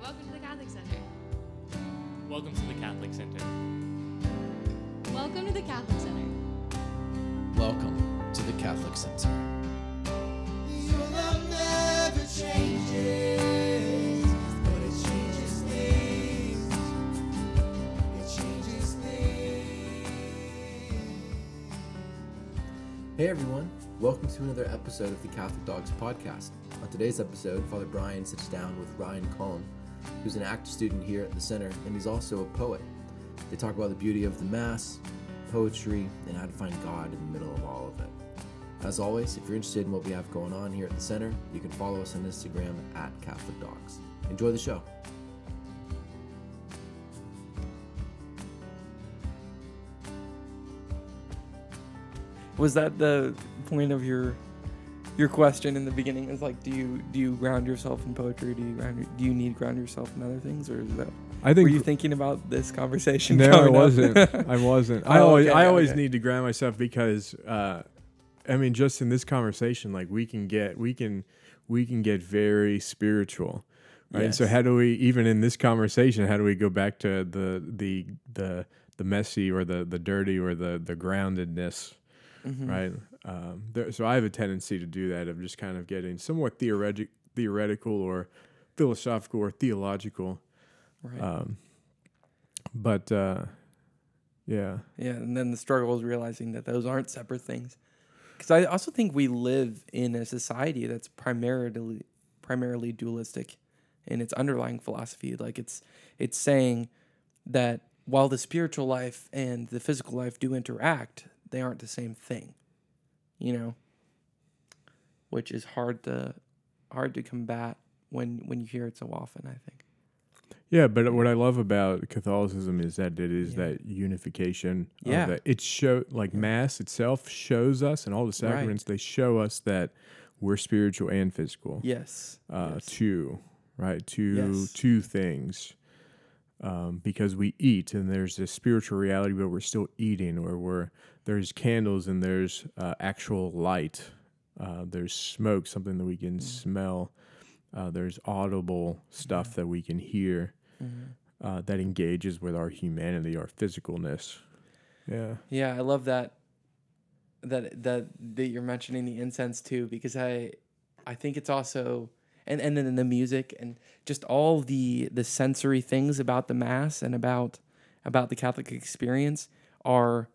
welcome to the Catholic Center. Welcome to the Catholic Center. Welcome to the Catholic Center. Welcome to the Catholic Center. Your love never changes, but it changes things. It changes things. Hey everyone, welcome to another episode of the Catholic Dogs podcast. On today's episode, Father Brian sits down with Ryan Cullen, who's an active student here at the center, and he's also a poet. They talk about the beauty of the Mass, poetry, and how to find God in the middle of all of it. As always, if you're interested in what we have going on here at the center, you can follow us on Instagram at Catholic Dogs. Enjoy the show. Was that the point of your your question in the beginning? Is like, do you do you ground yourself in poetry? Do you ground do you need to ground yourself in other things, or is that I think were you thinking about this conversation? no, I wasn't. I wasn't. I Oh, always, okay, I always okay. need to ground myself because, uh, I mean, just in this conversation, like we can get, we can, we can get very spiritual, right? And So how do we, even in this conversation, how do we go back to the the the the messy or the the dirty or the the groundedness, Mhm. right? Um, there, so I have a tendency to do that of just kind of getting somewhat theoretic, theoretical or philosophical or theological. Right. Um, but uh, yeah, yeah, and then the struggle is realizing that those aren't separate things. Because I also think we live in a society that's primarily primarily dualistic in its underlying philosophy. Like it's it's saying that while the spiritual life and the physical life do interact, they aren't the same thing. You know, which is hard to hard to combat when when you hear it so often. I think. yeah. But what I love about Catholicism is that it is Yeah. that unification. Yeah. of that. it show like Mass itself shows us, and all the Right. sacraments they show us that we're spiritual and physical. Yes. uh, yes. two, right? Two Yes. two things. Um, because we eat and there's this spiritual reality, but we're still eating, or we're there's candles and there's uh, actual light. Uh, there's smoke, something that we can Mm. smell. Uh, there's audible stuff that we can hear Mhm. uh, that engages with our humanity, our physicalness. Yeah. Yeah, I love that that that that you're mentioning the incense too because I I think it's also and and then the music and just all the the sensory things about the mass and about about the Catholic experience are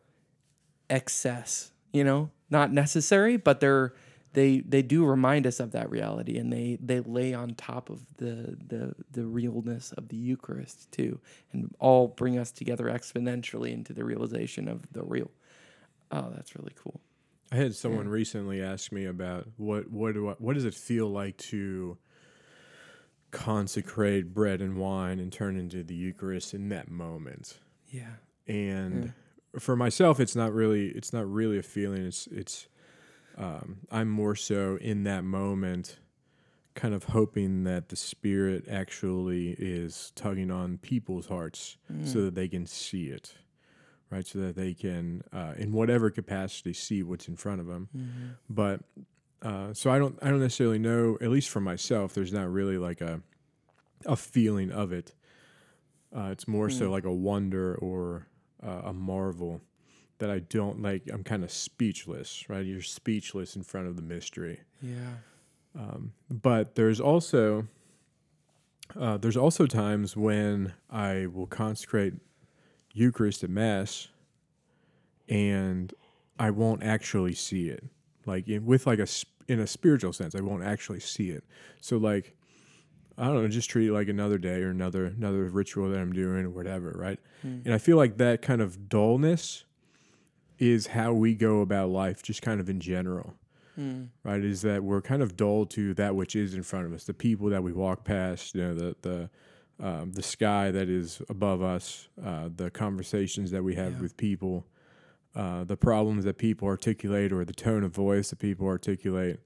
excess, you know? Not necessary, but they're they they do remind us of that reality and they they lay on top of the the the realness of the Eucharist too and all bring us together exponentially into the realization of the real. Oh, that's really cool. I had someone recently ask me about what what do I, what does it feel like to consecrate bread and wine and turn into the Eucharist in that moment. Yeah. And for myself, it's not really it's not really a feeling. It's it's um, I'm more so in that moment, kind of hoping that the Spirit actually is tugging on people's hearts so that they can see it. Right, so that they can, uh, in whatever capacity, see what's in front of them but uh, so I don't I don't necessarily know. At least for myself, there's not really like a a feeling of it. Uh, it's more so like a wonder or uh, a marvel that I don't like. I'm kind of speechless, right? You're speechless in front of the mystery. Yeah. But there's also uh, there's also times when I will consecrate Eucharist at Mass, and I won't actually see it. Like in, with like a sp- in a spiritual sense, I won't actually see it. So like I don't know, just treat it like another day or another another ritual that I'm doing or whatever, right? And I feel like that kind of dullness is how we go about life, just kind of in general right? Is that we're kind of dull to that which is in front of us, the people that we walk past, you know, the the um, the sky that is above us, uh, the conversations that we have Yeah. with people, uh, the problems that people articulate, or the tone of voice that people articulate.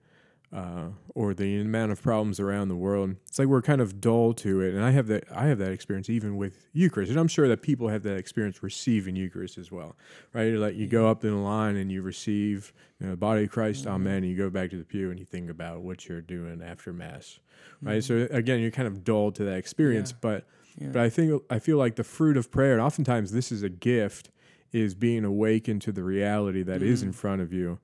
Uh, or the amount of problems around the world. It's like we're kind of dull to it, and I have that. I have that experience even with Eucharist, and I'm sure that people have that experience receiving Eucharist as well, right? Like you go up in a line and you receive you know, the body of Christ, mm-hmm. Amen, and you go back to the pew and you think about what you're doing after Mass, right? Mm-hmm. So again, you're kind of dull to that experience, Yeah. but Yeah. but I think I feel like the fruit of prayer, and oftentimes this is a gift, is being awakened to the reality that is mm-hmm. in front of you.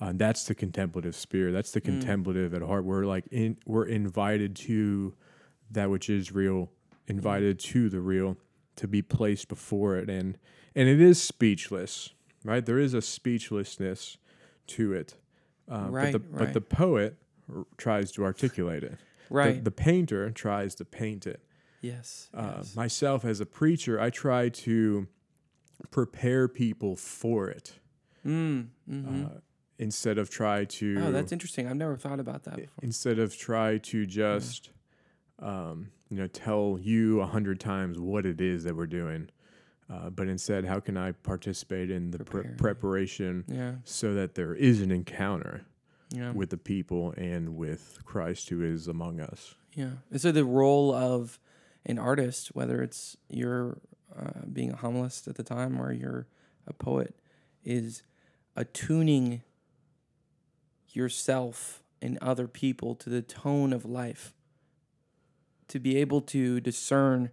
Uh, that's the contemplative spirit. That's the contemplative at heart. We're like in, we're invited to that which is real, invited to the real, to be placed before it, and and it is speechless, right? There is a speechlessness to it, uh, Right, But the but the poet r- tries to articulate it. The- right. The, painter tries to paint it. yes. Uh, yes. Myself as a preacher, I try to prepare people for it Mm, mhm. uh, instead of try to oh, that's interesting. I've never thought about that before. instead of try to just um, you know tell you a hundred times what it is that we're doing uh, but instead how can i participate in the pre- preparation Yeah. so that there is an encounter Yeah. with the people and with christ who is among us Yeah. And so the role of an artist, whether it's you're uh, being a homilist at the time or you're a poet, is attuning yourself and other people to the tone of life. To be able to discern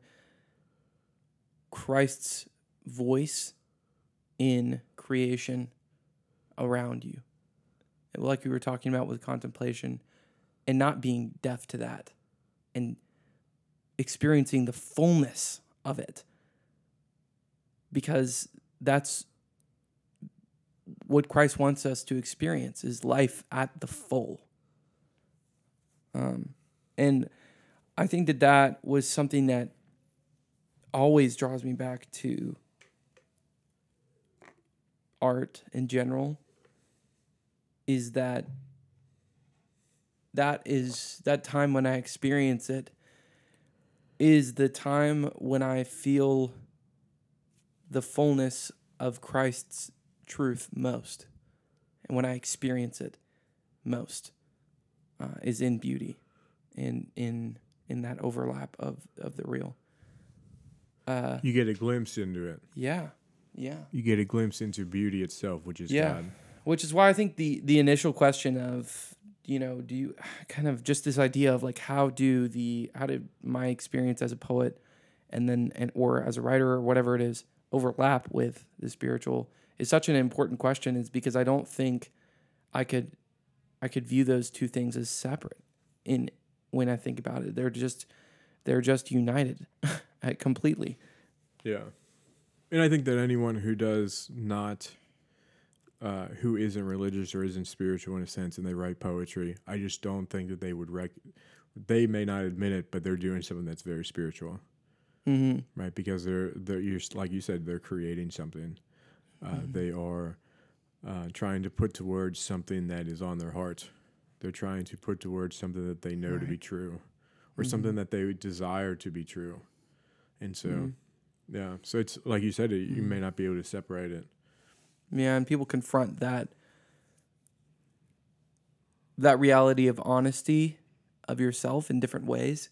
Christ's voice in creation around you. Like we were talking about with contemplation, and not being deaf to that and experiencing the fullness of it because that's what Christ wants us to experience is life at the full. Um, and I think that that was something that always draws me back to art in general is that that is that time when I experience it is the time when I feel the fullness of Christ's truth most and when I experience it most uh, is in beauty in in in that overlap of of the real. Uh you get a glimpse into it. Yeah yeah. You get a glimpse into beauty itself which is Yeah. god. Which is why I think the the initial question of you know do you kind of just this idea of like how do the how did my experience as a poet and then and or as a writer or whatever it is overlap with the spiritual is such an important question is because I don't think I could I could view those two things as separate in when I think about it they're just they're just united completely Yeah. And I think that anyone who does not, uh, who isn't religious or isn't spiritual in a sense, and they write poetry, I just don't think that they would rec. They may not admit it, but they're doing something that's very spiritual, mm-hmm. right? Because they're they're you're, like you said, they're creating something. Uh, They are uh, trying to put to words something that is on their heart. They're trying to put to words something that they know to be true, or something that they desire to be true, and so. Mhm. Yeah. So it's like you said, you may not be able to separate it. Yeah, and people confront that that reality of honesty of yourself in different ways.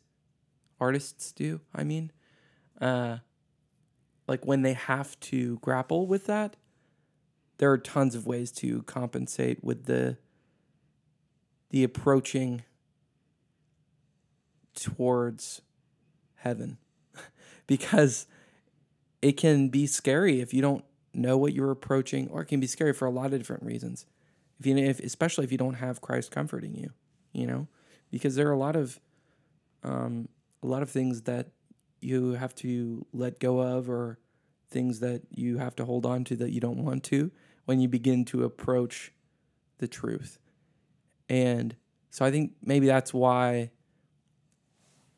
Artists do, I mean. Uh like when they have to grapple with that, there are tons of ways to compensate with the the approaching towards heaven. because it can be scary if you don't know what you're approaching, or it can be scary for a lot of different reasons. If you, if, especially if you don't have Christ comforting you, you know, because there are a lot of, um, a lot of things that you have to let go of, or things that you have to hold on to that you don't want to when you begin to approach the truth. And so I think maybe that's why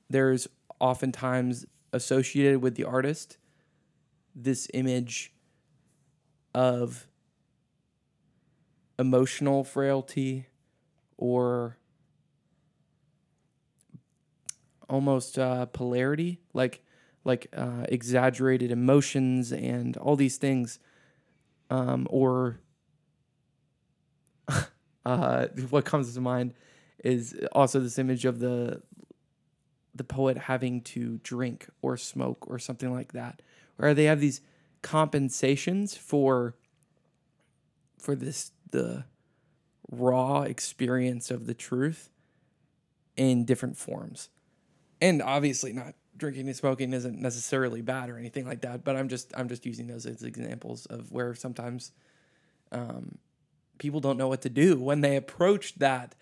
there's oftentimes associated with the artist this image of emotional frailty or almost uh, polarity like like uh, exaggerated emotions and all these things um, or uh, what comes to mind is also this image of the the poet having to drink or smoke or something like that, where they have these compensations for for this the raw experience of the truth in different forms. And obviously not drinking and smoking isn't necessarily bad or anything like that, but I'm just I'm just using those as examples of where sometimes um, people don't know what to do when they approach that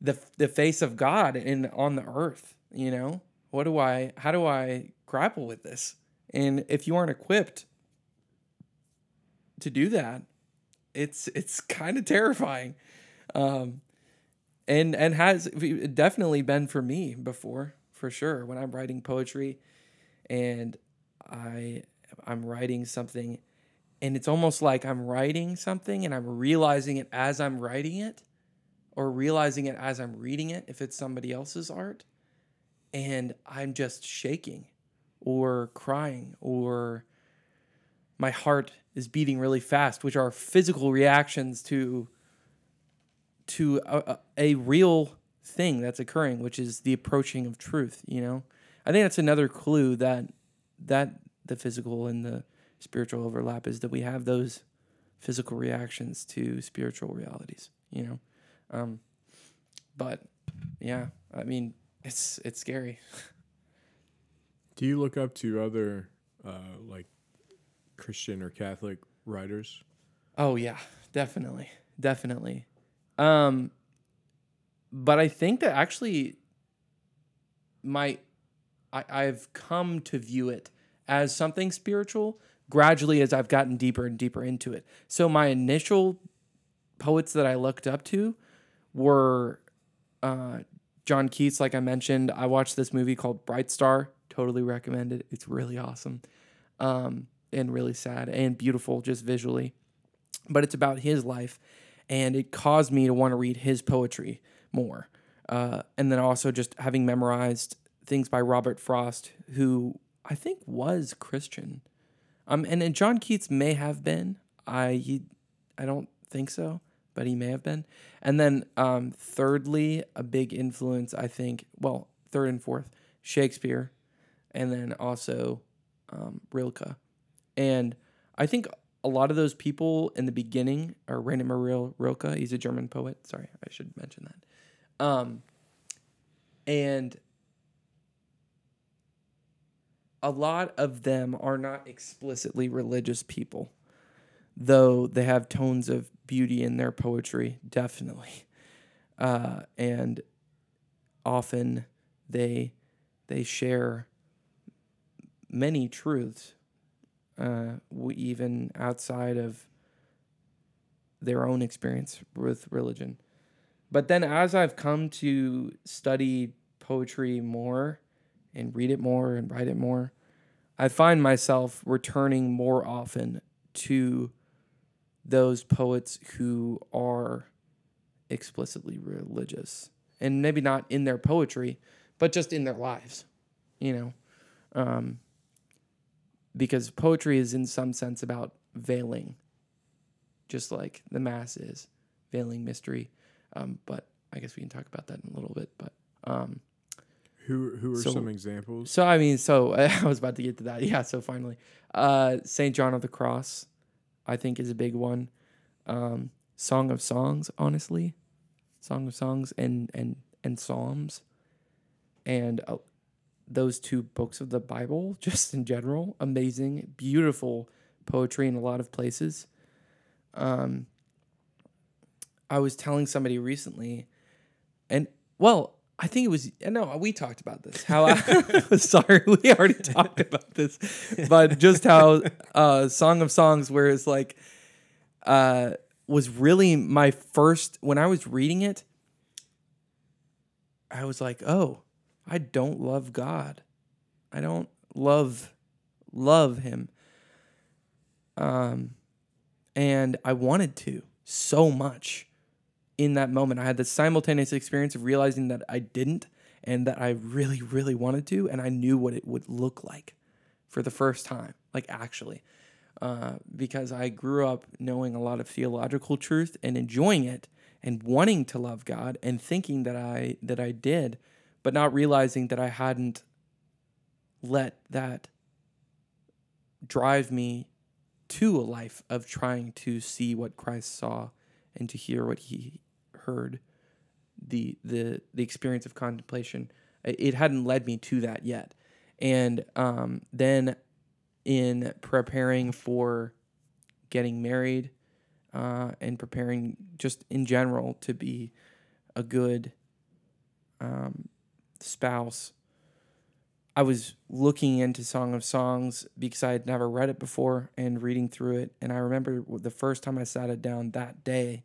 the the face of God in on the earth, you know? What do I how do I grapple with this? And if you aren't equipped to do that, it's it's kind of terrifying. Um and and has definitely been for me before, for sure. When I'm writing poetry and I I'm writing something and it's almost like I'm writing something and I'm realizing it as I'm writing it or realizing it as I'm reading it if it's somebody else's art and I'm just shaking or crying or my heart is beating really fast which are physical reactions to to a, a, a real thing that's occurring which is the approaching of truth you know i think that's another clue that that the physical and the spiritual overlap is that we have those physical reactions to spiritual realities you know um but yeah i mean it's it's scary Do you look up to other uh, like Christian or Catholic writers? Oh yeah, definitely, definitely. Um, but I think that actually, my, I I've come to view it as something spiritual gradually as I've gotten deeper and deeper into it. So my initial poets that I looked up to were uh, John Keats, like I mentioned. I watched this movie called Bright Star. Totally recommend it. It's really awesome. Um, and really sad and beautiful just visually. But it's about his life, and it caused me to want to read his poetry more. Uh, and then also just having memorized things by Robert Frost, who I think was Christian. Um, and, and John Keats may have been. I he, I don't think so, but he may have been. And then um, thirdly, a big influence, I think. Well, third and fourth, Shakespeare, and then also um, Rilke. And I think a lot of those people in the beginning are Rainer Maria Rilke. He's a German poet. Sorry, I should mention that. Um, and a lot of them are not explicitly religious people, though they have tones of beauty in their poetry, definitely. Uh, and often they they share many truths uh, even outside of their own experience with religion. But then, as I've come to study poetry more and read it more and write it more, I find myself returning more often to those poets who are explicitly religious. And maybe not in their poetry, but just in their lives, you know. Um, because poetry is in some sense about veiling, just like the mass is veiling mystery. Um, but I guess we can talk about that in a little bit. But um, Who who are So- some examples? so I mean, so I was about to get to that. Yeah. So finally, uh, Saint John of the Cross, I think is a big one. Um, Song of Songs, honestly, Song of Songs and and and Psalms, and uh, those two books of the Bible, just in general, amazing, beautiful poetry in a lot of places. Um, I was telling somebody recently, and well, I think it was no, we talked about this. How I, sorry, we already talked about this, but just how uh, Song of Songs, where it's like, uh, was really my first when I was reading it. I was like, oh, I don't love God. I don't love love him. Um and I wanted to so much in that moment. I had the simultaneous experience of realizing that I didn't and that I really really wanted to and I knew what it would look like for the first time, like actually. Uh, because I grew up knowing a lot of theological truth and enjoying it and wanting to love God and thinking that I that I did, but not realizing that I hadn't let that drive me to a life of trying to see what Christ saw and to hear what he heard the the the experience of contemplation it hadn't led me to that yet and um, then in preparing for getting married uh, and preparing just in general to be a good um, spouse I was looking into Song of Songs because I had never read it before and reading through it. And I remember the first time I sat it down that day,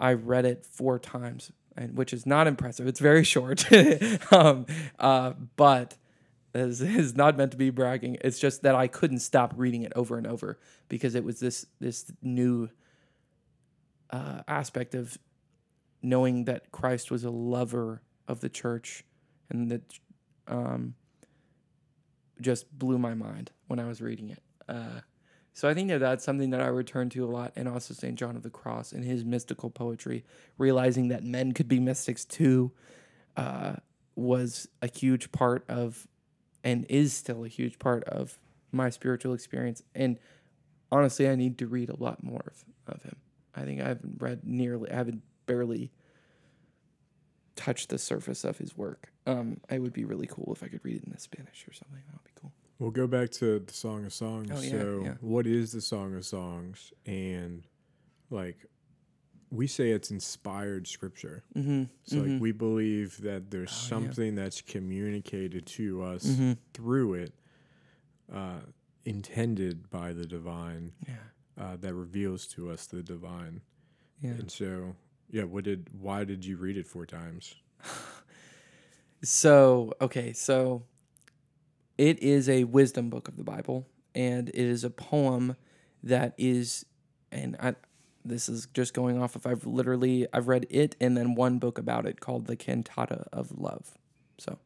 I read it four times, and which is not impressive. It's very short, um, uh, but is is not meant to be bragging. It's just that I couldn't stop reading it over and over because it was this this new uh, aspect of knowing that Christ was a lover of the church, and that um, just blew my mind when I was reading it. Uh, so I think that that's something that I return to a lot, and also St. John of the Cross and his mystical poetry, realizing that men could be mystics too, uh, was a huge part of, and is still a huge part of my spiritual experience. And honestly, I need to read a lot more of, of him. I think I haven't read nearly, I haven't barely touched the surface of his work. Um, it would be really cool if I could read it in Spanish or something. That would be cool. We'll go back to the Song of Songs. Oh, yeah, so, yeah. what is the Song of Songs? And like, we say it's inspired scripture. Mm-hmm. So, like, we believe that there's Oh, yeah. something that's communicated to us Mm-hmm. through it, uh, intended by the divine, Yeah. uh, that reveals to us the divine. Yeah. And so, yeah, what did? Why did you read it four times? So, okay, so it is a wisdom book of the Bible, and it is a poem that is, and I, this is just going off of I've literally I've read it and then one book about it called the Cantata of Love. So,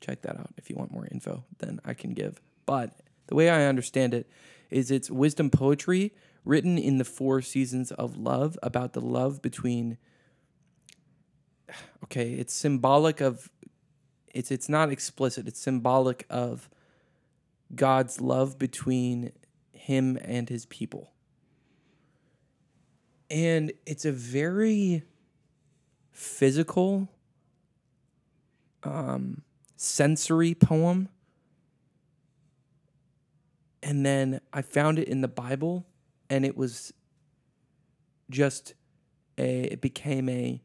check that out if you want more info than I can give. But the way I understand it is it's wisdom poetry written in the four seasons of love about the love between okay, it's symbolic of it's it's not explicit. It's symbolic of God's love between him and his people. And it's a very physical um sensory poem. And then I found it in the Bible and it was just a it became a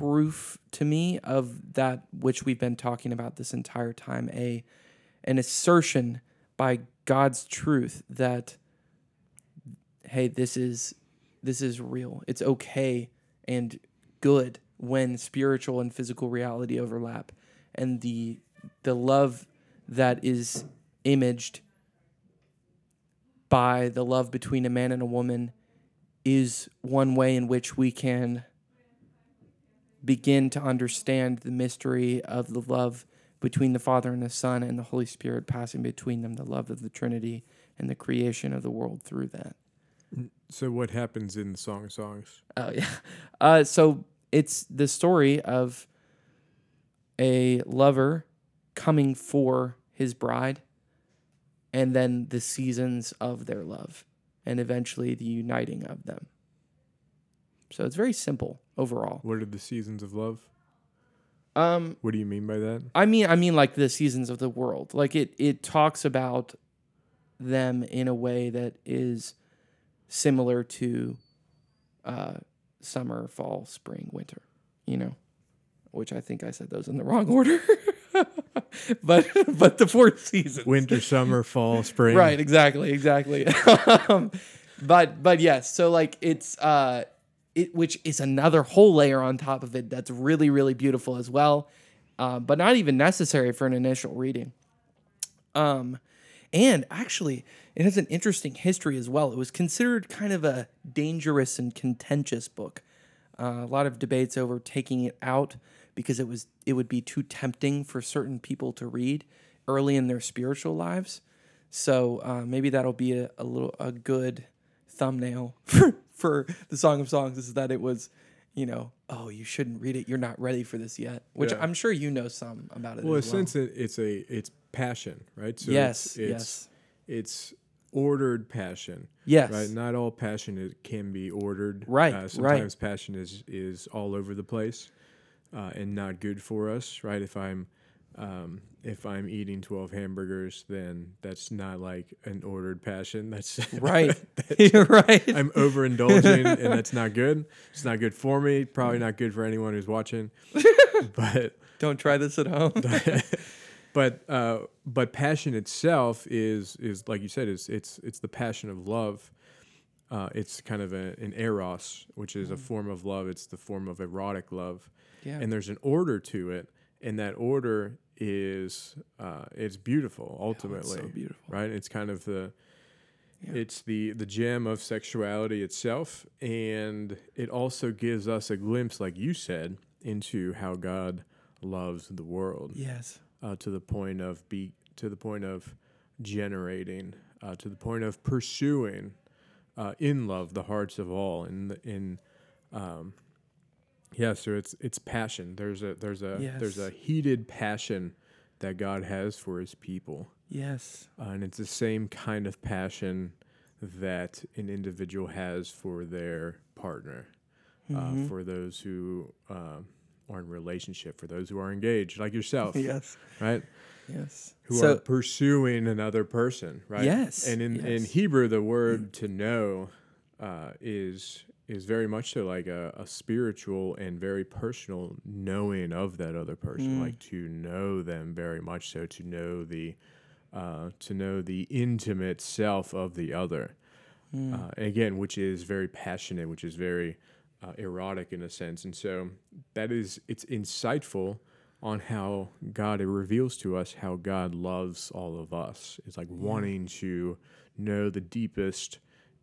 proof to me of that which we've been talking about this entire time a an assertion by God's truth that hey this is this is real. It's okay and good when spiritual and physical reality overlap and the the love that is imaged by the love between a man and a woman is one way in which we can begin to understand the mystery of the love between the Father and the Son and the Holy Spirit passing between them, the love of the Trinity and the creation of the world through that. So, what happens in the Song of Songs? Oh yeah. Uh, so it's the story of a lover coming for his bride, and then the seasons of their love, and eventually the uniting of them. So it's very simple overall. What are the seasons of love? Um, What do you mean by that? I mean, I mean, like the seasons of the world. Like it, it talks about them in a way that is similar to uh, summer, fall, spring, winter. You know, which I think I said those in the wrong order. but but the four seasons. Winter, summer, fall, spring. Right, exactly, exactly. um, but but yes, so like it's uh it which is another whole layer on top of it that's really really beautiful as well. Uh, but not even necessary for an initial reading. Um and actually it has an interesting history as well. It was considered kind of a dangerous and contentious book. Uh, a lot of debates over taking it out because it was it would be too tempting for certain people to read early in their spiritual lives. So uh, maybe that'll be a, a little a good thumbnail for for the Song of Songs is that it was, you know, oh, you shouldn't read it. You're not ready for this yet. Which Yeah. I'm sure you know some about it. Well, as well. since it, it's a it's passion, right? So yes, it's, it's, yes, it's ordered passion, yes, right? Not all passion is, can be ordered, Right, Uh, right. sometimes passion is is all over the place, uh, and not good for us, right? If I'm um, if I'm eating twelve hamburgers, then that's not like an ordered passion. That's right, You're right. I'm overindulging, and that's not good. It's not good for me. Probably not good for anyone who's watching. but Don't try this at home. but uh, but passion itself is is like you said, it's it's it's the passion of love. Uh, it's kind of a, an eros, which is a form of love. It's the form of erotic love, yeah, and there's an order to it, and that order is uh, it's beautiful Oh, it's ultimately, so beautiful. right? It's kind of the Yeah. it's the the gem of sexuality itself, and it also gives us a glimpse, like you said, into how God loves the world Yes, uh, to the point of be to the point of generating, uh, to the point of pursuing uh, in love the hearts of all. In the, in um, yeah, so it's it's passion. There's a there's a there's a heated passion that God has for His people, yes, uh, and it's the same kind of passion that an individual has for their partner, Mhm. uh, for those who. Um, are in relationship for those who are engaged, like yourself, yes, right? yes. who so are pursuing another person, right? Yes, And in, in. Hebrew, the word to know uh, is is very much so like a, a spiritual and very personal knowing of that other person, Mm. like to know them very much so, to know the uh, to know the intimate self of the other. Mm. Uh, again, which is very passionate, which is very uh, erotic in a sense, and so that is it's insightful on how God it reveals to us how God loves all of us. It's like wanting to know the deepest,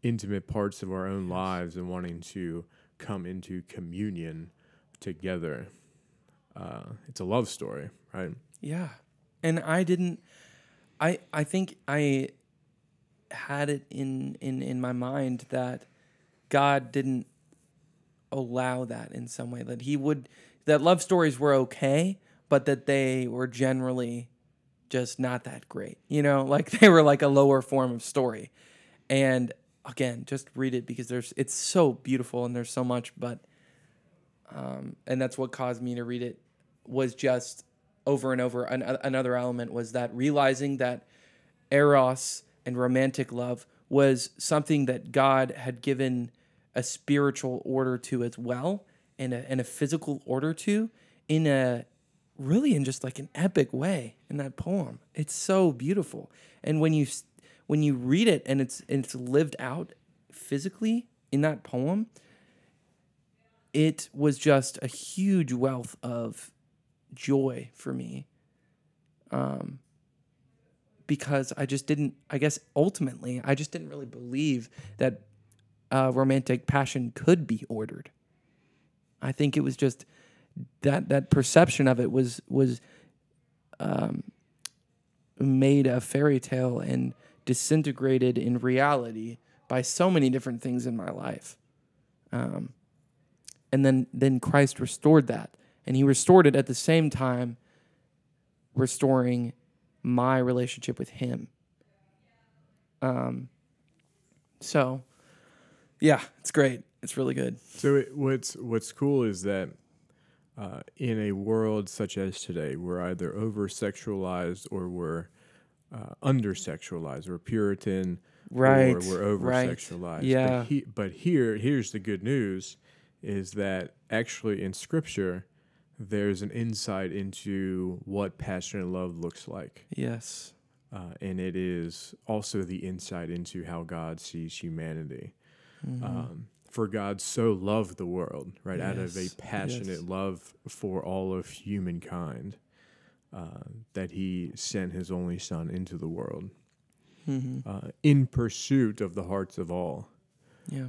intimate parts of our own lives and wanting to come into communion together. Uh, it's a love story, right? Yeah. And I didn't I I think I had it in in in my mind that God didn't allow that in some way that he would that love stories were okay, but that they were generally just not that great. You know, like they were like a lower form of story. And again, just read it because there's it's so beautiful and there's so much but um and that's what caused me to read it was just over and over. An, another element was that realizing that eros and romantic love was something that God had given a spiritual order to as well, and a, and a physical order to, in a really in just like an epic way in that poem. It's so beautiful, and when you when you read it and it's and it's lived out physically in that poem, it was just a huge wealth of joy for me. Um, because I just didn't, I guess ultimately, I just didn't really believe that uh, romantic passion could be ordered. I think it was just that that perception of it was was um, made a fairy tale and disintegrated in reality by so many different things in my life. Um, and then then Christ restored that, and He restored it at the same time restoring my relationship with Him. Um. So, yeah, it's great. It's really good. So it, what's what's cool is that uh, in a world such as today, we're either over sexualized or we're uh, under sexualized. We're Puritan, Right. Or we're over right. sexualized. Yeah. But, he, but here, here's the good news: is that actually in Scripture, there's an insight into what passionate love looks like. Yes. Uh, and it is also the insight into how God sees humanity. Mm-hmm. Um, for God so loved the world, right, out of a passionate yes. love for all of humankind, uh, that He sent His only Son into the world Mm-hmm. uh, in pursuit of the hearts of all, Yeah.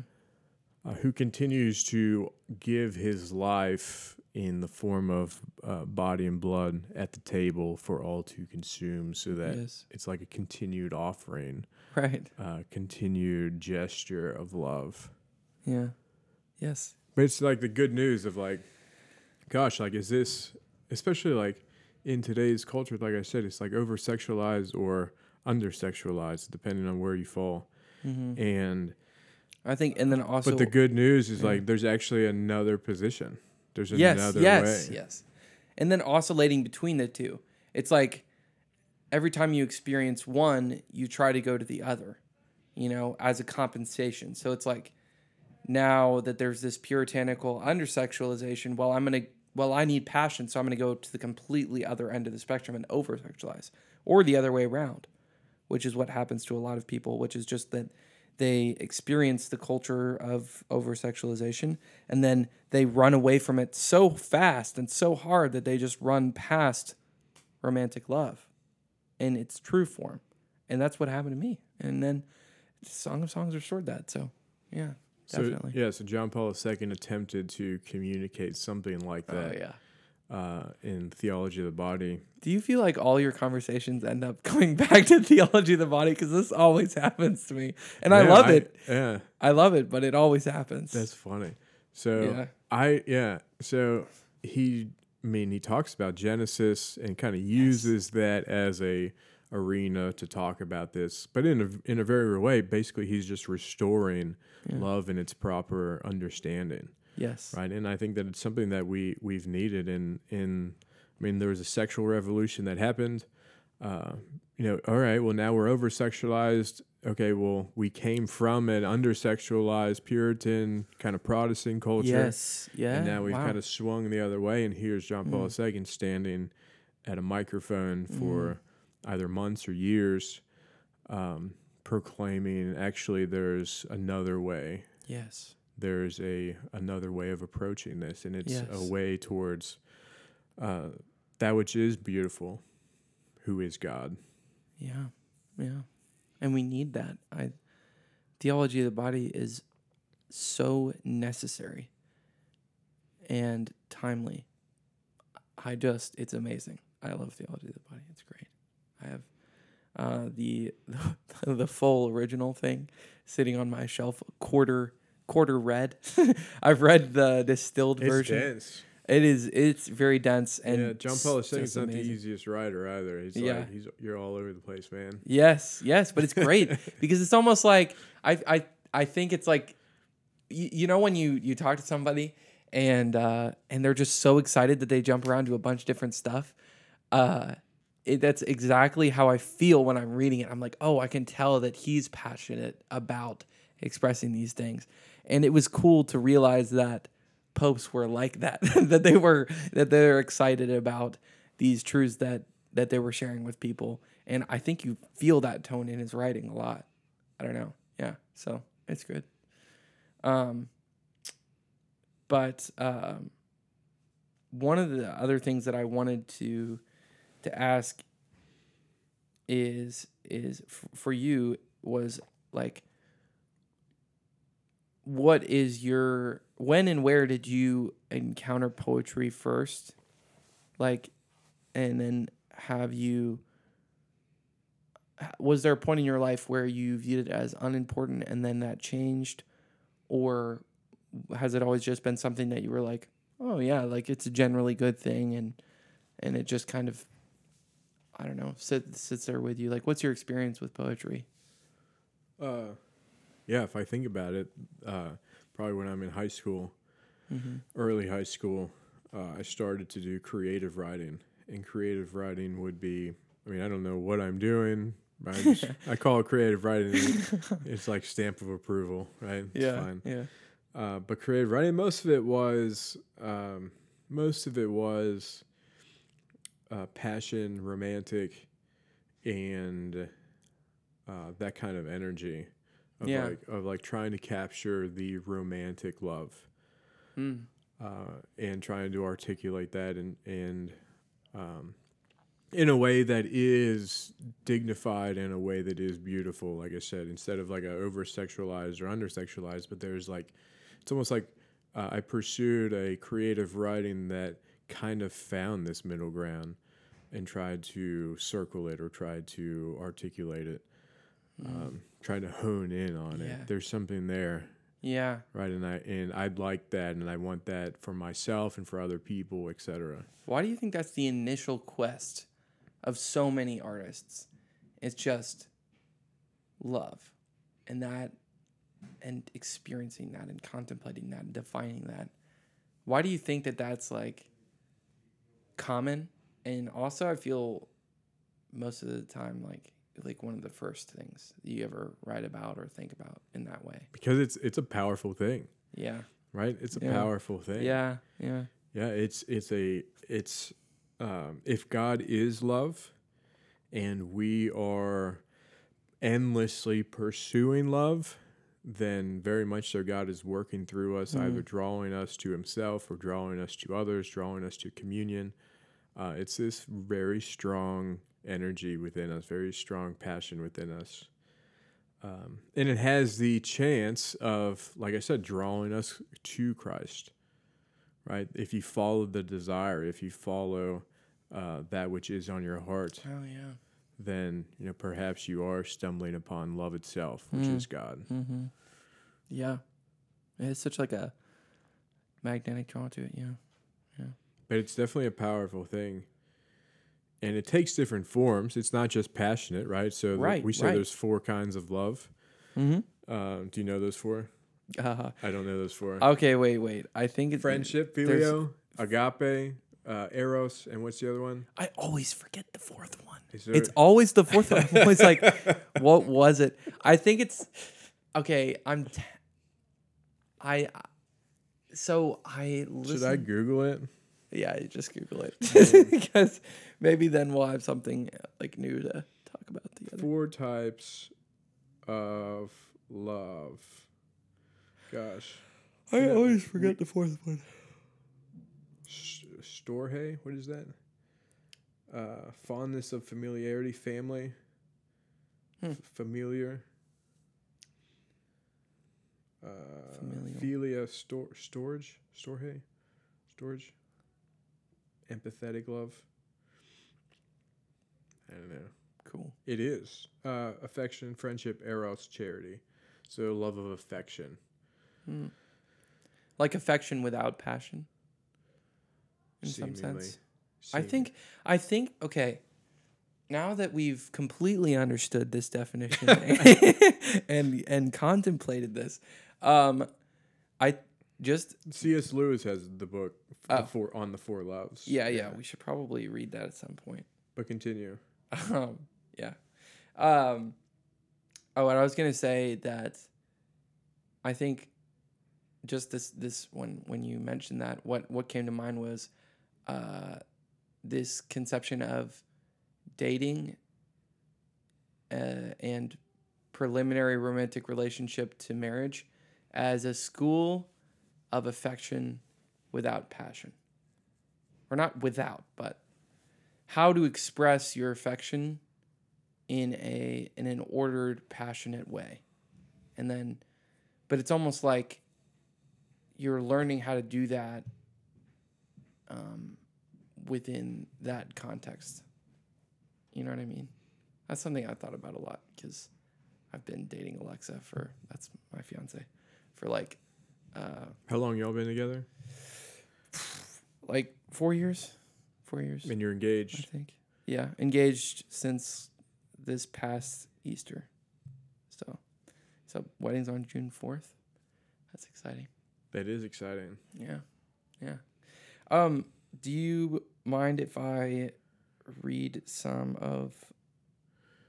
uh, who continues to give His life in the form of uh, body and blood at the table for all to consume, so that Yes. it's like a continued offering, Right. uh, continued gesture of love. Yeah. Yes. But it's like the good news of like, gosh, like is this especially like in today's culture? Like I said, it's like over sexualized or under sexualized, depending on where you fall. Mm-hmm. And I think, and then also, but the good news is yeah. like there's actually another position. There's yes, another yes, way. yes, and then oscillating between the two. It's like every time you experience one, you try to go to the other, you know, as a compensation. So it's like now that there's this puritanical undersexualization, well, I'm gonna, well, I need passion, so I'm gonna go to the completely other end of the spectrum and over sexualize, or the other way around, which is what happens to a lot of people, which is just that they experience the culture of over sexualization and then they run away from it so fast and so hard that they just run past romantic love in its true form. And that's what happened to me. And then Song of Songs restored that. So, yeah, So definitely. yeah, so John Paul II attempted to communicate something like Oh, that yeah. uh, in theology of the body. Do you feel like all your conversations end up coming back to theology of the body? Because this always happens to me. And I Yeah, love it. Yeah, I love it, but it always happens. that's funny. So Yeah. I yeah, so he I mean he talks about Genesis and kind of uses that as a arena to talk about this, but in a in a very real way. Basically, he's just restoring love in its proper understanding. yes. right? And I think that it's something that we we've needed in in. I mean, there was a sexual revolution that happened. Uh, you know, all right, well now we're over sexualized. Okay, well we came from an under sexualized Puritan kind of Protestant culture, Yes. Yeah. and now we've wow. Mm. kind of swung the other way. And here's John Paul II standing at a microphone for either months or years, um, proclaiming actually there's another way Yes. there's a another way of approaching this and it's Yes. a way towards uh, that which is beautiful who is god Yeah, yeah, and we need that. I theology of the body is so necessary and timely. I just it's amazing. I love theology of the body. It's great. I have uh, the the full original thing sitting on my shelf, quarter quarter read. I've read the distilled version. dense It is it's very dense and yeah john it's is not amazing. the easiest writer either he's Yeah. like he's you're all over the place man Yes, yes, but it's great because it's almost like I I I think it's like you, you know when you you talk to somebody and uh and they're just so excited that they jump around to a bunch of different stuff. Uh it, that's exactly how I feel when I'm reading it. I'm like, "Oh, I can tell that he's passionate about expressing these things." And it was cool to realize that popes were like that that they were that they're excited about these truths that that they were sharing with people. And i think you feel that tone in his writing a lot. I don't know. Yeah. So it's good. Um but um one of the other things that i wanted to to ask is is f- for you was like what is your when and where did you encounter poetry first? Like and then have you was there a point in your life where you viewed it as unimportant and then that changed? Or has it always just been something that you were like oh yeah like it's a generally good thing and and it just kind of i don't know sit, sits there with you? Like what's your experience with poetry? Uh, yeah if i think about it uh, probably when i'm in high school early high school uh, i started to do creative writing. And creative writing would be i mean i don't know what i'm doing I, just, I call it creative writing. It's like stamp of approval right? It's fine. yeah. Uh, but creative writing most of it was um, most of it was uh, passion romantic and uh, that kind of energy of Yeah. like of like trying to capture the romantic love Mm. uh, and trying to articulate that and and um, in a way that is dignified in a way that is beautiful like i said instead of like a over sexualized or under sexualized but there's like it's almost like uh, i pursued a creative writing that kind of found this middle ground and tried to circle it or tried to articulate it um, tried to hone in on Yeah. it there's something there Yeah. right? And I and I'd like that, and I want that for myself and for other people, etc. Why do you think that's the initial quest of so many artists? It's just love and that and experiencing that and contemplating that and defining that. Why do you think that that's like common? And also I feel most of the time like like one of the first things you ever write about or think about in that way. Because it's it's a powerful thing, Yeah. right? It's a Yeah. powerful thing. Yeah. Yeah. Yeah, it's it's a it's um, if God is love, and we are endlessly pursuing love, then very much so God is working through us, either drawing us to Himself or drawing us to others, drawing us to communion. Uh, it's this very strong energy within us, very strong passion within us. Um, and it has the chance of, like I said, drawing us to Christ right? If you follow the desire, if you follow uh, that which is on your heart, Oh yeah. then you know perhaps you are stumbling upon love itself, which Mm. is God. Mm-hmm. Yeah. It's such like a magnetic draw to it, yeah. yeah. But it's definitely a powerful thing, and it takes different forms. It's not just passionate, right? So Right, we say right. there's four kinds of love. Mm-hmm. Um, do you know those four? Uh, I don't know those four. okay, wait, wait. I think it's Friendship, filio, agape, uh, eros, and what's the other one? I always forget the fourth one. It's always the fourth one. I'm always like, what was it? I think it's okay. I'm. T- I. So I listen. should I Google it? Yeah, you just Google it because maybe then we'll have something uh, like new to talk about together. Four types of love. Gosh. I always we- forget the fourth one. S- Storge, what is that? Uh, fondness of familiarity, family, Hmm. F- familiar. Uh, Familial. Philia, stor- storage, storge, storage. Empathetic love. I don't know. Cool. It is uh, affection, friendship, eros, charity. So love of affection. Hmm. Like affection without passion. In some seemingly. sense. I think I think okay. Now that we've completely understood this definition and and contemplated this, um, I just C.S. Lewis has the book Oh. the four, on the four loves. yeah, yeah we should probably read that at some point. But continue. Um, yeah. Um, oh, and I was gonna say that I think just this this when when you mentioned that, what what came to mind was uh, this conception of dating uh, and preliminary romantic relationship to marriage as a school of affection without passion, or not without, but how to express your affection in a in an ordered passionate way. And then but it's almost like you're learning how to do that um, within that context. You know what i mean? That's something i thought about a lot because i've been dating alexa for that's my fiance for like uh How long y'all been together? like four years four years And you're engaged. I engaged. think. Yeah, engaged since this past Easter. So, so wedding's on June fourth. That's exciting. That is exciting. Yeah, yeah. Um, do you mind if I read some of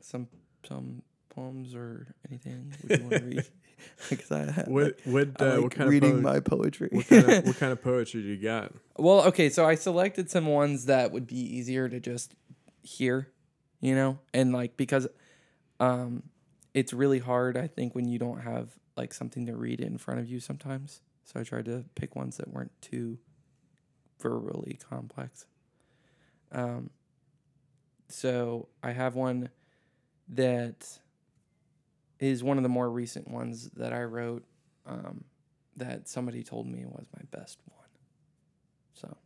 some some poems or anything? Would you want to read? Because I, ha- What what uh, like what kind reading of poet- my poetry. what kind of what kind of poetry do you got? Well, okay, so I selected some ones that would be easier to just hear, you know, and like because um it's really hard I think when you don't have like something to read in front of you sometimes. So I tried to pick ones that weren't too verbally complex. Um so I have one that is one of the more recent ones that I wrote um that somebody told me was my best one. So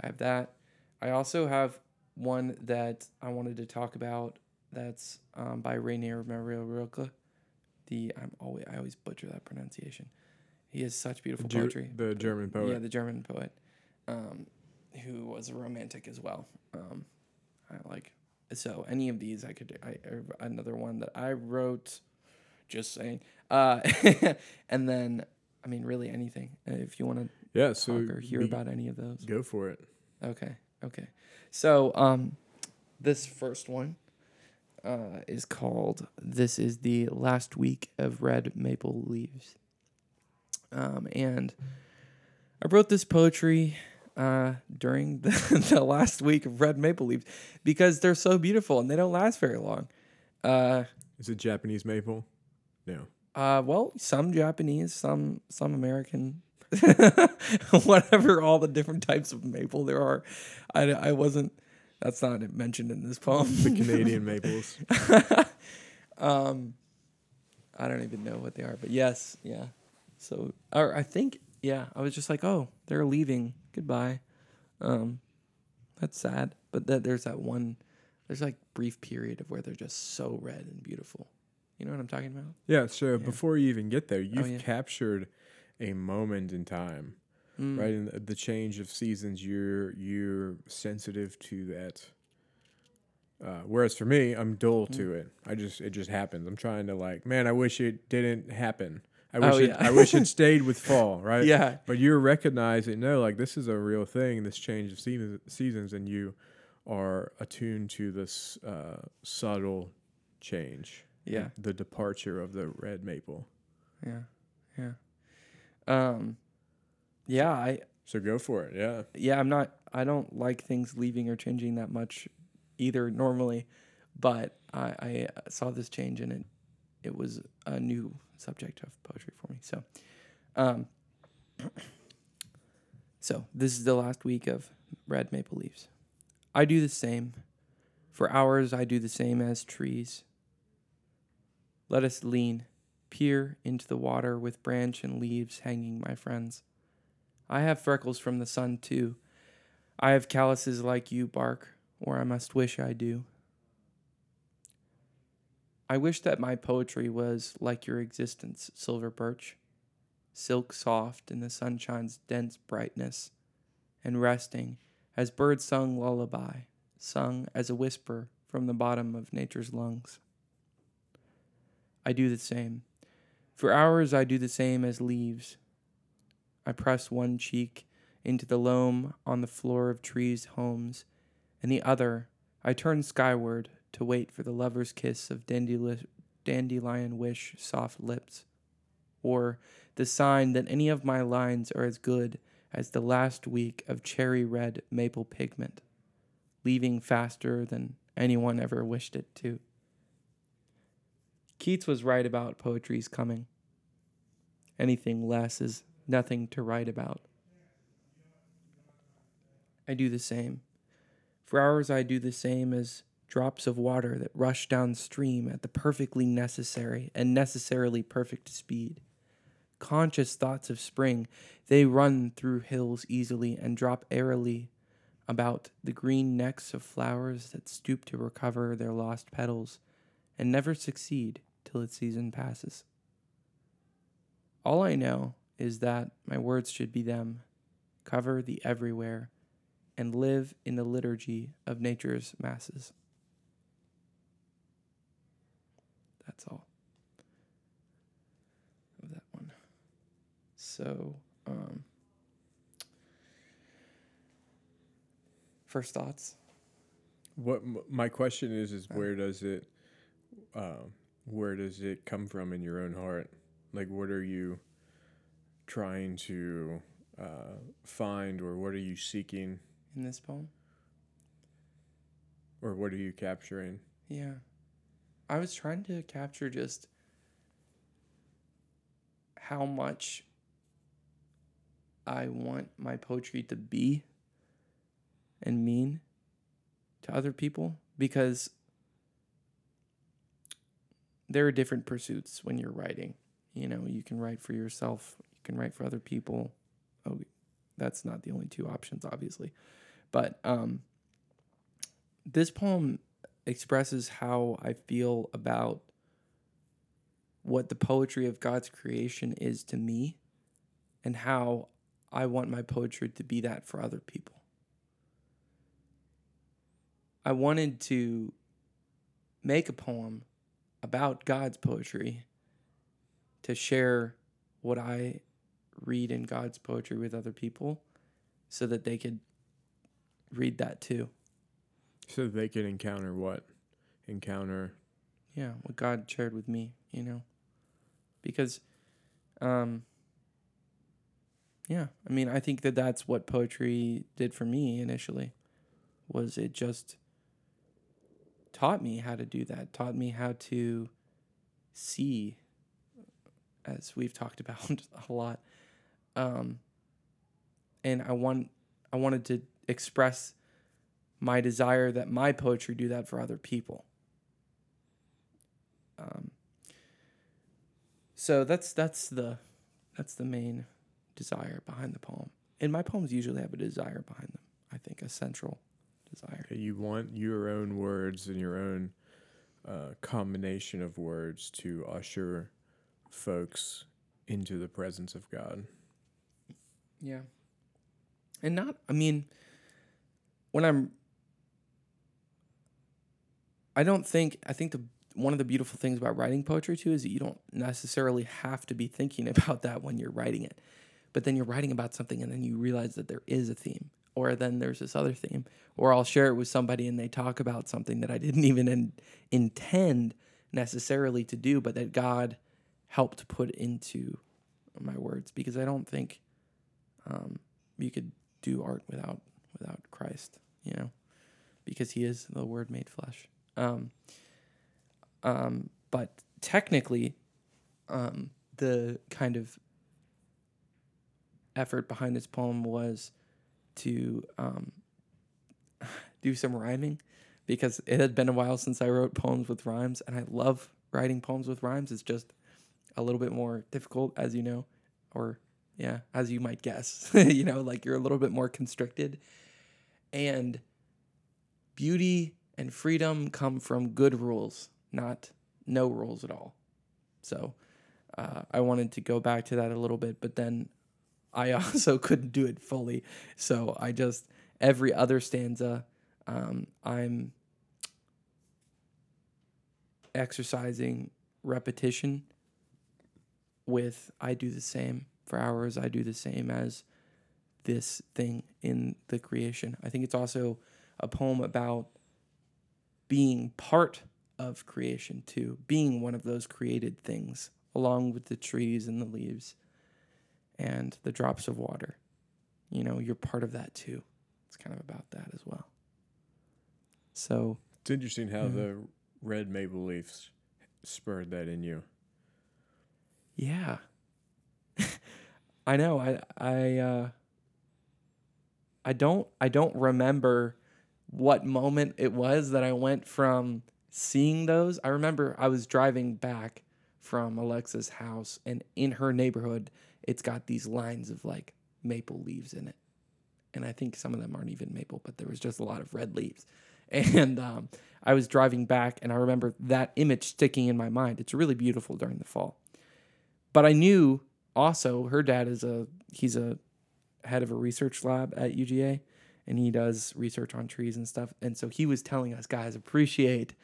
I have that. I also have one that I wanted to talk about that's um, by Rainier Maria Rilke. The I'm always I always butcher that pronunciation. He has such beautiful Ger- poetry. the German poet. Yeah, the German poet, um, who was a romantic as well. Um, I like so any of these I could. I another one that I wrote. Just saying. Uh, and then I mean, really anything. Uh, If you want to yeah. So talk or hear be- about any of those. Go for it. Okay. Okay. So um, this first one uh, is called "This is the last week of red maple leaves," um, and I wrote this poetry uh, during the, the last week of red maple leaves because they're so beautiful and they don't last very long. Uh, Is it Japanese maple? No. uh, well, some Japanese, some some American, whatever. All the different types of maple there are. I, I wasn't. That's not mentioned in this poem. The Canadian maples. um, I don't even know what they are, but yes, yeah. So, or I think, yeah, I was just like, oh, they're leaving. Goodbye. Um, that's sad. But that there's that one. There's like brief period of where they're just so red and beautiful. You know what I'm talking about? Yeah. So before you even get there, you've Oh, yeah. captured a moment in time, Mm. right? In the, change of seasons, you're you're sensitive to that. Uh, whereas for me, I'm dull Mm. to it. I just it just happens. I'm trying to like, man, I wish it didn't happen. I Oh, wish it, yeah. I wish it stayed with fall, right? Yeah. But you're recognizing no, like this is a real thing. This change of seasons, seasons, and you are attuned to this uh, subtle change. Yeah. the departure of the red maple. Yeah. Yeah. Um, yeah, I, So go for it. Yeah. yeah, I'm not, I don't like things leaving or changing that much either normally, but I, I saw this change and it, it was a new subject of poetry for me. So, um, so this is the last week of red maple leaves. I do the same. For hours, I do the same as trees. Let us lean, peer into the water with branch and leaves hanging, my friends. I have freckles from the sun, too. I have calluses like you, bark, or I must wish I do. I wish that my poetry was like your existence, silver birch, silk soft in the sunshine's dense brightness, and resting as birds sung lullaby, sung as a whisper from the bottom of nature's lungs. I do the same. For hours, I do the same as leaves. I press one cheek into the loam on the floor of trees' homes, and the other I turn skyward to wait for the lover's kiss of dandeli- dandelion wish soft lips, or the sign that any of my lines are as good as the last week of cherry red maple pigment, leaving faster than anyone ever wished it to. Keats was right about poetry's coming. Anything less is nothing to write about. I do the same. For hours, I do the same as drops of water that rush downstream at the perfectly necessary and necessarily perfect speed. Conscious thoughts of spring, they run through hills easily and drop airily about the green necks of flowers that stoop to recover their lost petals and never succeed till its season passes. All I know is that my words should be them, cover the everywhere, and live in the liturgy of nature's masses. That's all of that one. So, um, first thoughts. What m- my question is is where does it, um, where does it come from in your own heart? Like, what are you trying to uh, find, or what are you seeking, in this poem? or what are you capturing? Yeah. I was trying to capture just how much I want my poetry to be and mean to other people because there are different pursuits when you're writing. You know, you can write for yourself, you can write for other people. Oh, that's not the only two options, obviously. But um, this poem expresses how I feel about what the poetry of God's creation is to me and how I want my poetry to be that for other people. I wanted to make a poem about God's poetry to share what I read in God's poetry with other people so that they could read that too. So they could encounter what? Encounter. Yeah, what God shared with me, you know. Because um yeah, I mean, I think that that's what poetry did for me initially. Was it just taught me how to do that, taught me how to see as we've talked about a lot. Um and I want I wanted to express my desire that my poetry do that for other people. Um, so that's that's the that's the main desire behind the poem. And my poems usually have a desire behind them. I think a central desire. You want your own words and your own uh, combination of words to usher folks into the presence of God. Yeah. And not I mean when I'm I don't think I think the one of the beautiful things about writing poetry too is that you don't necessarily have to be thinking about that when you're writing it. But then you're writing about something and then you realize that there is a theme or then there's this other theme or I'll share it with somebody and they talk about something that I didn't even in, intend necessarily to do but that God helped put into my words because I don't think um, you could do art without without Christ, you know, because He is the Word made flesh. Um, um, but technically, um, the kind of effort behind this poem was to um, do some rhyming because it had been a while since I wrote poems with rhymes, and I love writing poems with rhymes. It's just a little bit more difficult, as you know, or yeah, as you might guess. you know, like you're a little bit more constricted. And beauty and freedom come from good rules, not no rules at all. So uh, I wanted to go back to that a little bit, but then I also couldn't do it fully. So I just, every other stanza, um, I'm exercising repetition with I do the same for hours, I do the same as this thing in the creation. I think it's also a poem about being part of creation too, being one of those created things, along with the trees and the leaves and the drops of water. You know, you're part of that too. It's kind of about that as well. So, It's interesting how Mhm. the red maple leaves spurred that in you. yeah. I know. I I uh I don't I don't remember what moment it was that I went from seeing those. I remember I was driving back from Alexa's house and in her neighborhood it's got these lines of like maple leaves in it. And I think some of them aren't even maple, but there was just a lot of red leaves. And um, I was driving back and I remember that image sticking in my mind. It's really beautiful during the fall. But I knew also her dad is a he's a head of a research lab at UGA and he does research on trees and stuff. And so he was telling us guys appreciate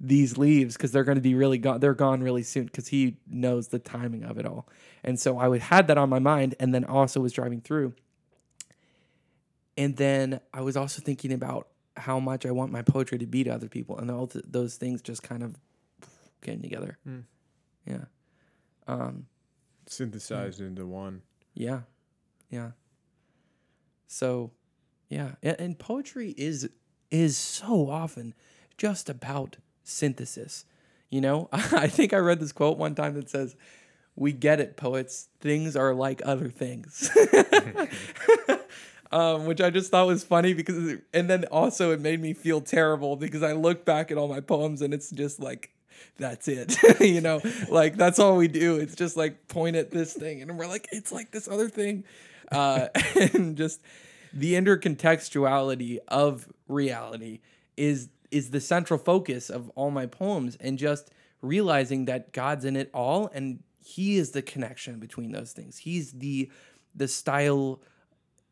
these leaves because they're going to be really gone. They're gone really soon because he knows the timing of it all. And so I would had that on my mind, and then also was driving through. And then I was also thinking about how much I want my poetry to be to other people, and all th- those things just kind of came together. Hmm. Yeah. Um, Synthesized into one. yeah. Yeah. So, yeah, and, and poetry is is so often just about synthesis. You know, I think I read this quote one time that says, "We get it, poets. Things are like other things." um, which I just thought was funny because, and then also it made me feel terrible because I look back at all my poems and it's just like, that's it, you know, like that's all we do. It's just like point at this thing, and we're like, it's like this other thing, uh, and just the intercontextuality of reality is is the central focus of all my poems, and just realizing that God's in it all, and he is the connection between those things. He's the the style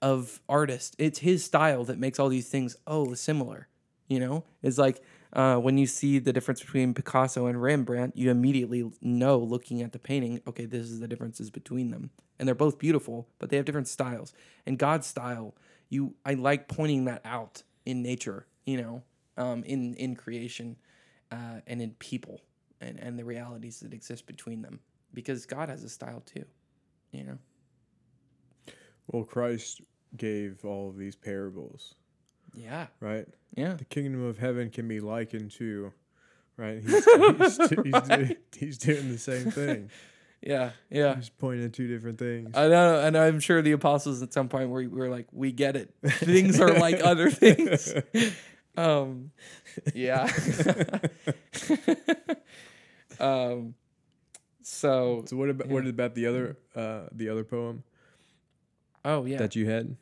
of artist. It's his style that makes all these things oh similar. You know, it's like uh, when you see the difference between Picasso and Rembrandt, you immediately know looking at the painting, okay, this is the differences between them, and they're both beautiful, but they have different styles. And God's style, you, I like pointing that out in nature, you know, um, in in creation, uh, and in people, and and the realities that exist between them, because God has a style too, you know. Well, Christ gave all of these parables, Yeah, right? yeah. The kingdom of heaven can be likened to, right? He's, he's, he's, doing, he's doing the same thing. Yeah, yeah. He's pointing at two different things. I know, and I'm sure the apostles at some point were, were like, "We get it. Things are like other things." Um, yeah. um, so, so what about what about the other uh, the other poem oh yeah, that you had?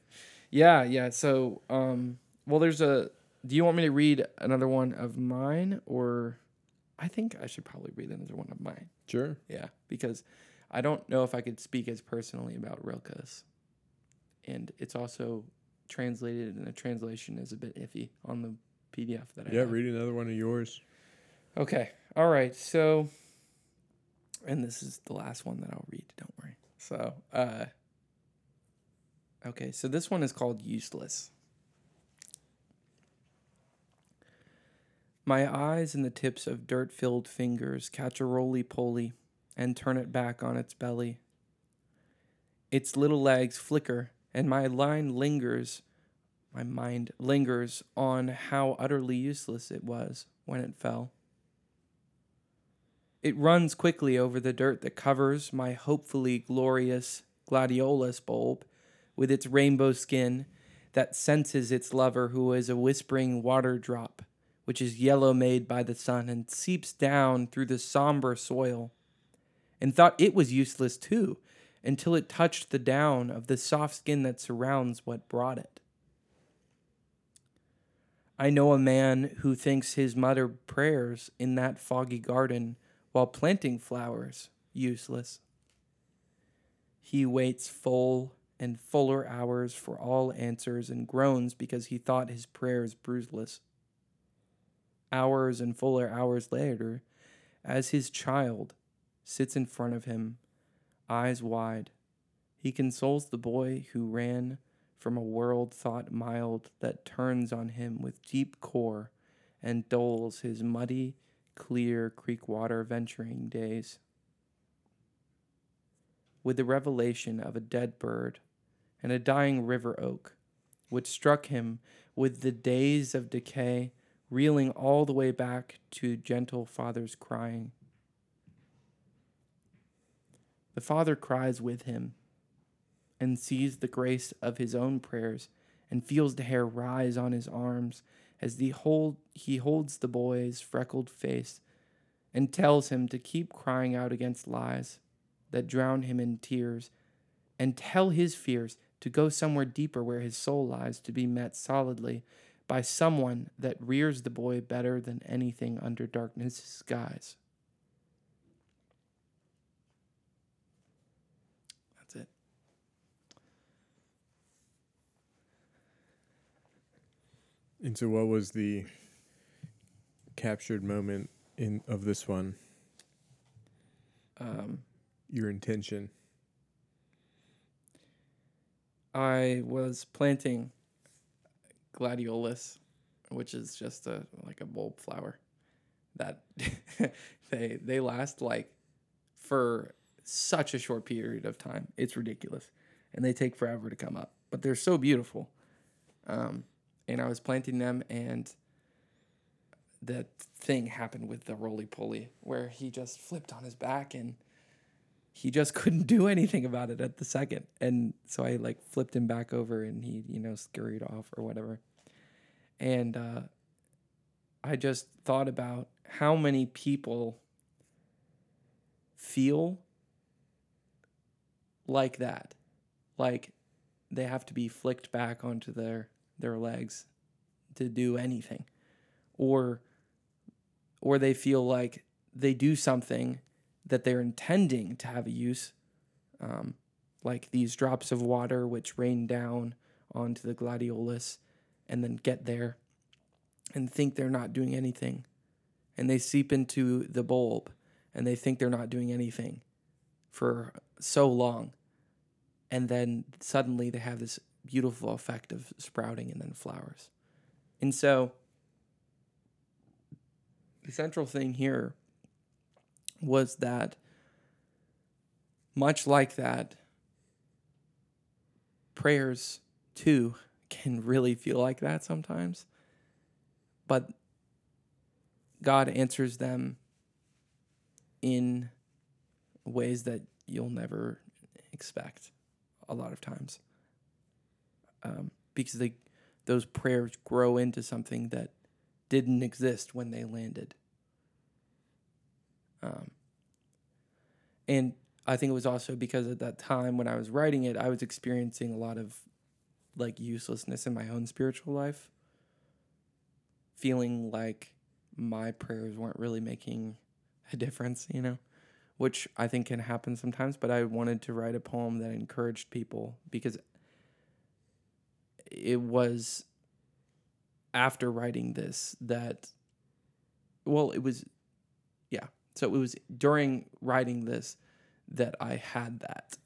yeah, yeah. So, um, well, there's a. Do you want me to read another one of mine, or I think I should probably read another one of mine. Sure. Yeah, because I don't know if I could speak as personally about Rilke's, and it's also translated, and the translation is a bit iffy on the PDF that I Yeah, have. read another one of yours. Okay, all right. So, and this is the last one that I'll read. Don't worry. So, uh, okay. So this one is called useless. My eyes and the tips of dirt filled fingers catch a roly poly and turn it back on its belly. Its little legs flicker, and my line lingers, my mind lingers on how utterly useless it was when it fell. It runs quickly over the dirt that covers my hopefully glorious gladiolus bulb with its rainbow skin that senses its lover who is a whispering water drop which is yellow made by the sun and seeps down through the somber soil, and thought it was useless too, until it touched the down of the soft skin that surrounds what brought it. I know a man who thinks his muttered prayers in that foggy garden while planting flowers useless. He waits full and fuller hours for all answers and groans because he thought his prayers bruiseless hours and fuller hours later, as his child sits in front of him, eyes wide, he consoles the boy who ran from a world thought mild that turns on him with deep core and dulls his muddy, clear creek water venturing days. With the revelation of a dead bird and a dying river oak, which struck him with the days of decay reeling all the way back to gentle father's crying. The father cries with him and sees the grace of his own prayers and feels the hair rise on his arms as the hold, he holds the boy's freckled face and tells him to keep crying out against lies that drown him in tears and tell his fears to go somewhere deeper where his soul lies to be met solidly by someone that rears the boy better than anything under darkness' skies. That's it. And so, what was the captured moment in of this one? Um, Your intention. I was planting gladiolus, which is just a like a bulb flower that they they last like for such a short period of time. It's ridiculous, and they take forever to come up, but they're so beautiful. Um, and I was planting them, and that thing happened with the roly poly where he just flipped on his back and he just couldn't do anything about it at the second. And so I like flipped him back over and he, you know, scurried off or whatever. And uh, I just thought about how many people feel like that. Like they have to be flicked back onto their, their legs to do anything. Or or they feel like they do something that they're intending to have a use, um, like these drops of water which rain down onto the gladiolus and then get there and think they're not doing anything. And they seep into the bulb and they think they're not doing anything for so long. And then suddenly they have this beautiful effect of sprouting and then flowers. And so the central thing here was that, much like that, prayers too can really feel like that sometimes. But God answers them in ways that you'll never expect a lot of times. Um, because they, those prayers grow into something that didn't exist when they landed. Um, and I think it was also because at that time when I was writing it, I was experiencing a lot of like uselessness in my own spiritual life, feeling like my prayers weren't really making a difference, you know, which I think can happen sometimes. But I wanted to write a poem that encouraged people because it was after writing this that, well, it was, yeah. So it was during writing this that I had that.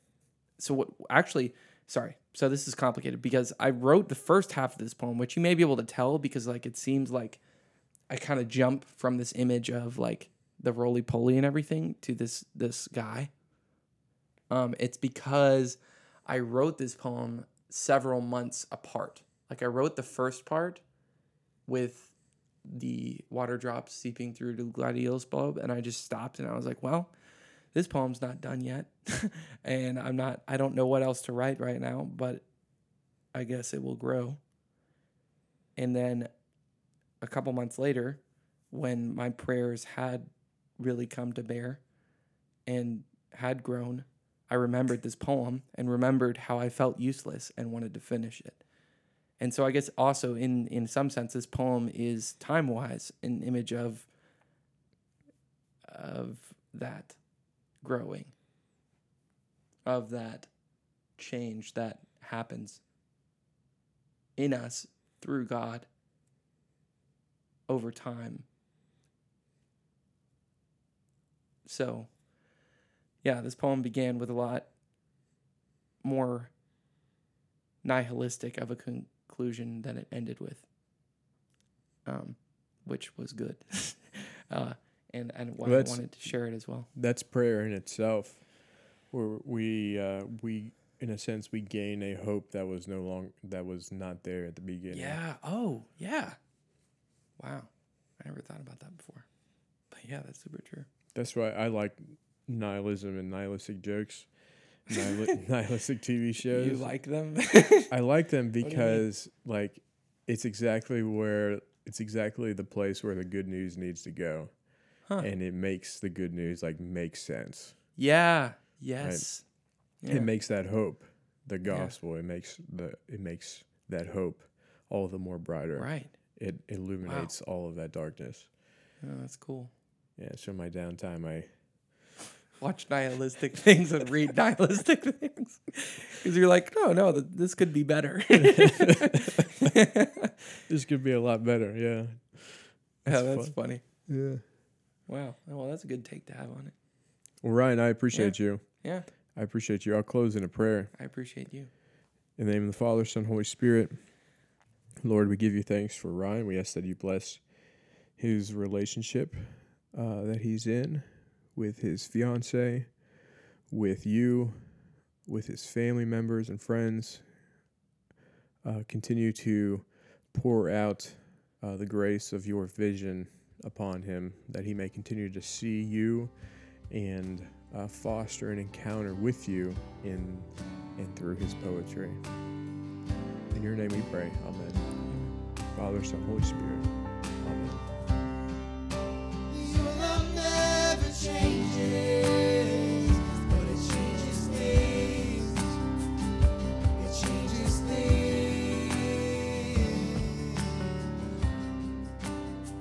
So what actually, sorry. So this is complicated because I wrote the first half of this poem, which you may be able to tell because like it seems like I kind of jump from this image of like the roly poly and everything to this this guy. Um, it's because I wrote this poem several months apart. Like I wrote the first part with the water drops seeping through the gladiolus bulb, and I just stopped and I was like, well, this poem's not done yet, and I'm not. I don't know what else to write right now, but I guess it will grow. And then a couple months later, when my prayers had really come to bear and had grown, I remembered this poem and remembered how I felt useless and wanted to finish it. And so I guess also in in some sense this poem is time wise an image of of that growing of that change that happens in us through God over time. So, yeah, this poem began with a lot more nihilistic of a conclusion than it ended with, um, which was good. uh, and and why Well, I wanted to share it as well. That's prayer in itself, where we uh, we in a sense we gain a hope that was no long that was not there at the beginning. Yeah. Oh, yeah. Wow. I never thought about that before. But yeah, that's super true. That's why I like nihilism and nihilistic jokes, nihil- nihilistic TV shows. You like them? I like them do you mean? because like it's exactly where it's exactly the place where the good news needs to go. Huh. And it makes the good news like make sense. yeah. Yes. Yeah. It makes that hope, the gospel. It makes the it makes that hope all the more brighter. right. It illuminates all of that darkness. Oh, that's cool. Yeah, so my downtime I Watch nihilistic things and read nihilistic things because you're like, oh no, th- this could be better. this could be a lot better, yeah. yeah, that's funny. Yeah. Wow. Well, that's a good take to have on it. Well, Ryan, I appreciate you. Yeah, I appreciate you. I'll close in a prayer. I appreciate you. In the name of the Father, Son, Holy Spirit, Lord, we give you thanks for Ryan. We ask that you bless his relationship uh, that he's in with his fiance, with you, with his family members and friends. Uh, continue to pour out uh, the grace of your vision upon him, that he may continue to see you and uh, foster an encounter with you in and through his poetry. In your name we pray. Amen. Father, Son, Holy Spirit. Amen.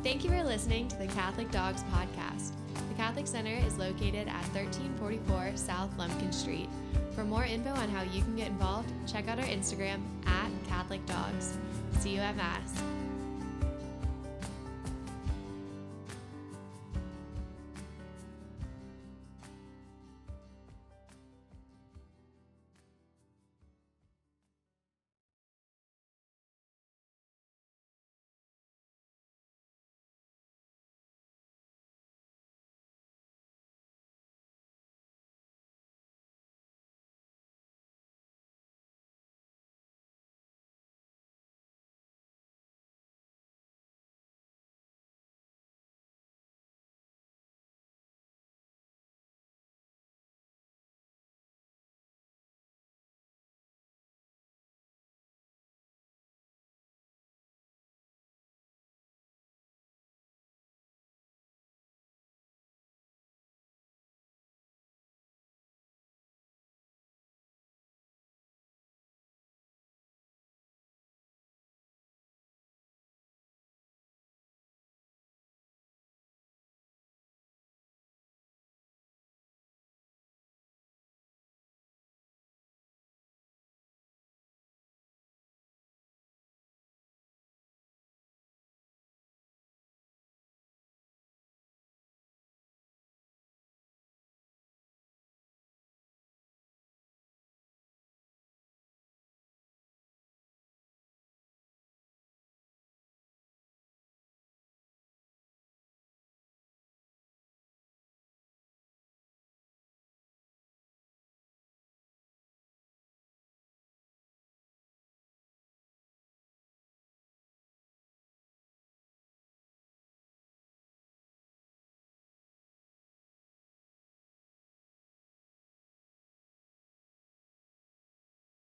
Thank you for listening to the Catholic Dogs Podcast. The Catholic Center is located at 1344 South Lumpkin Street. For more info on how you can get involved, check out our Instagram at Catholic Dogs. See you at Mass.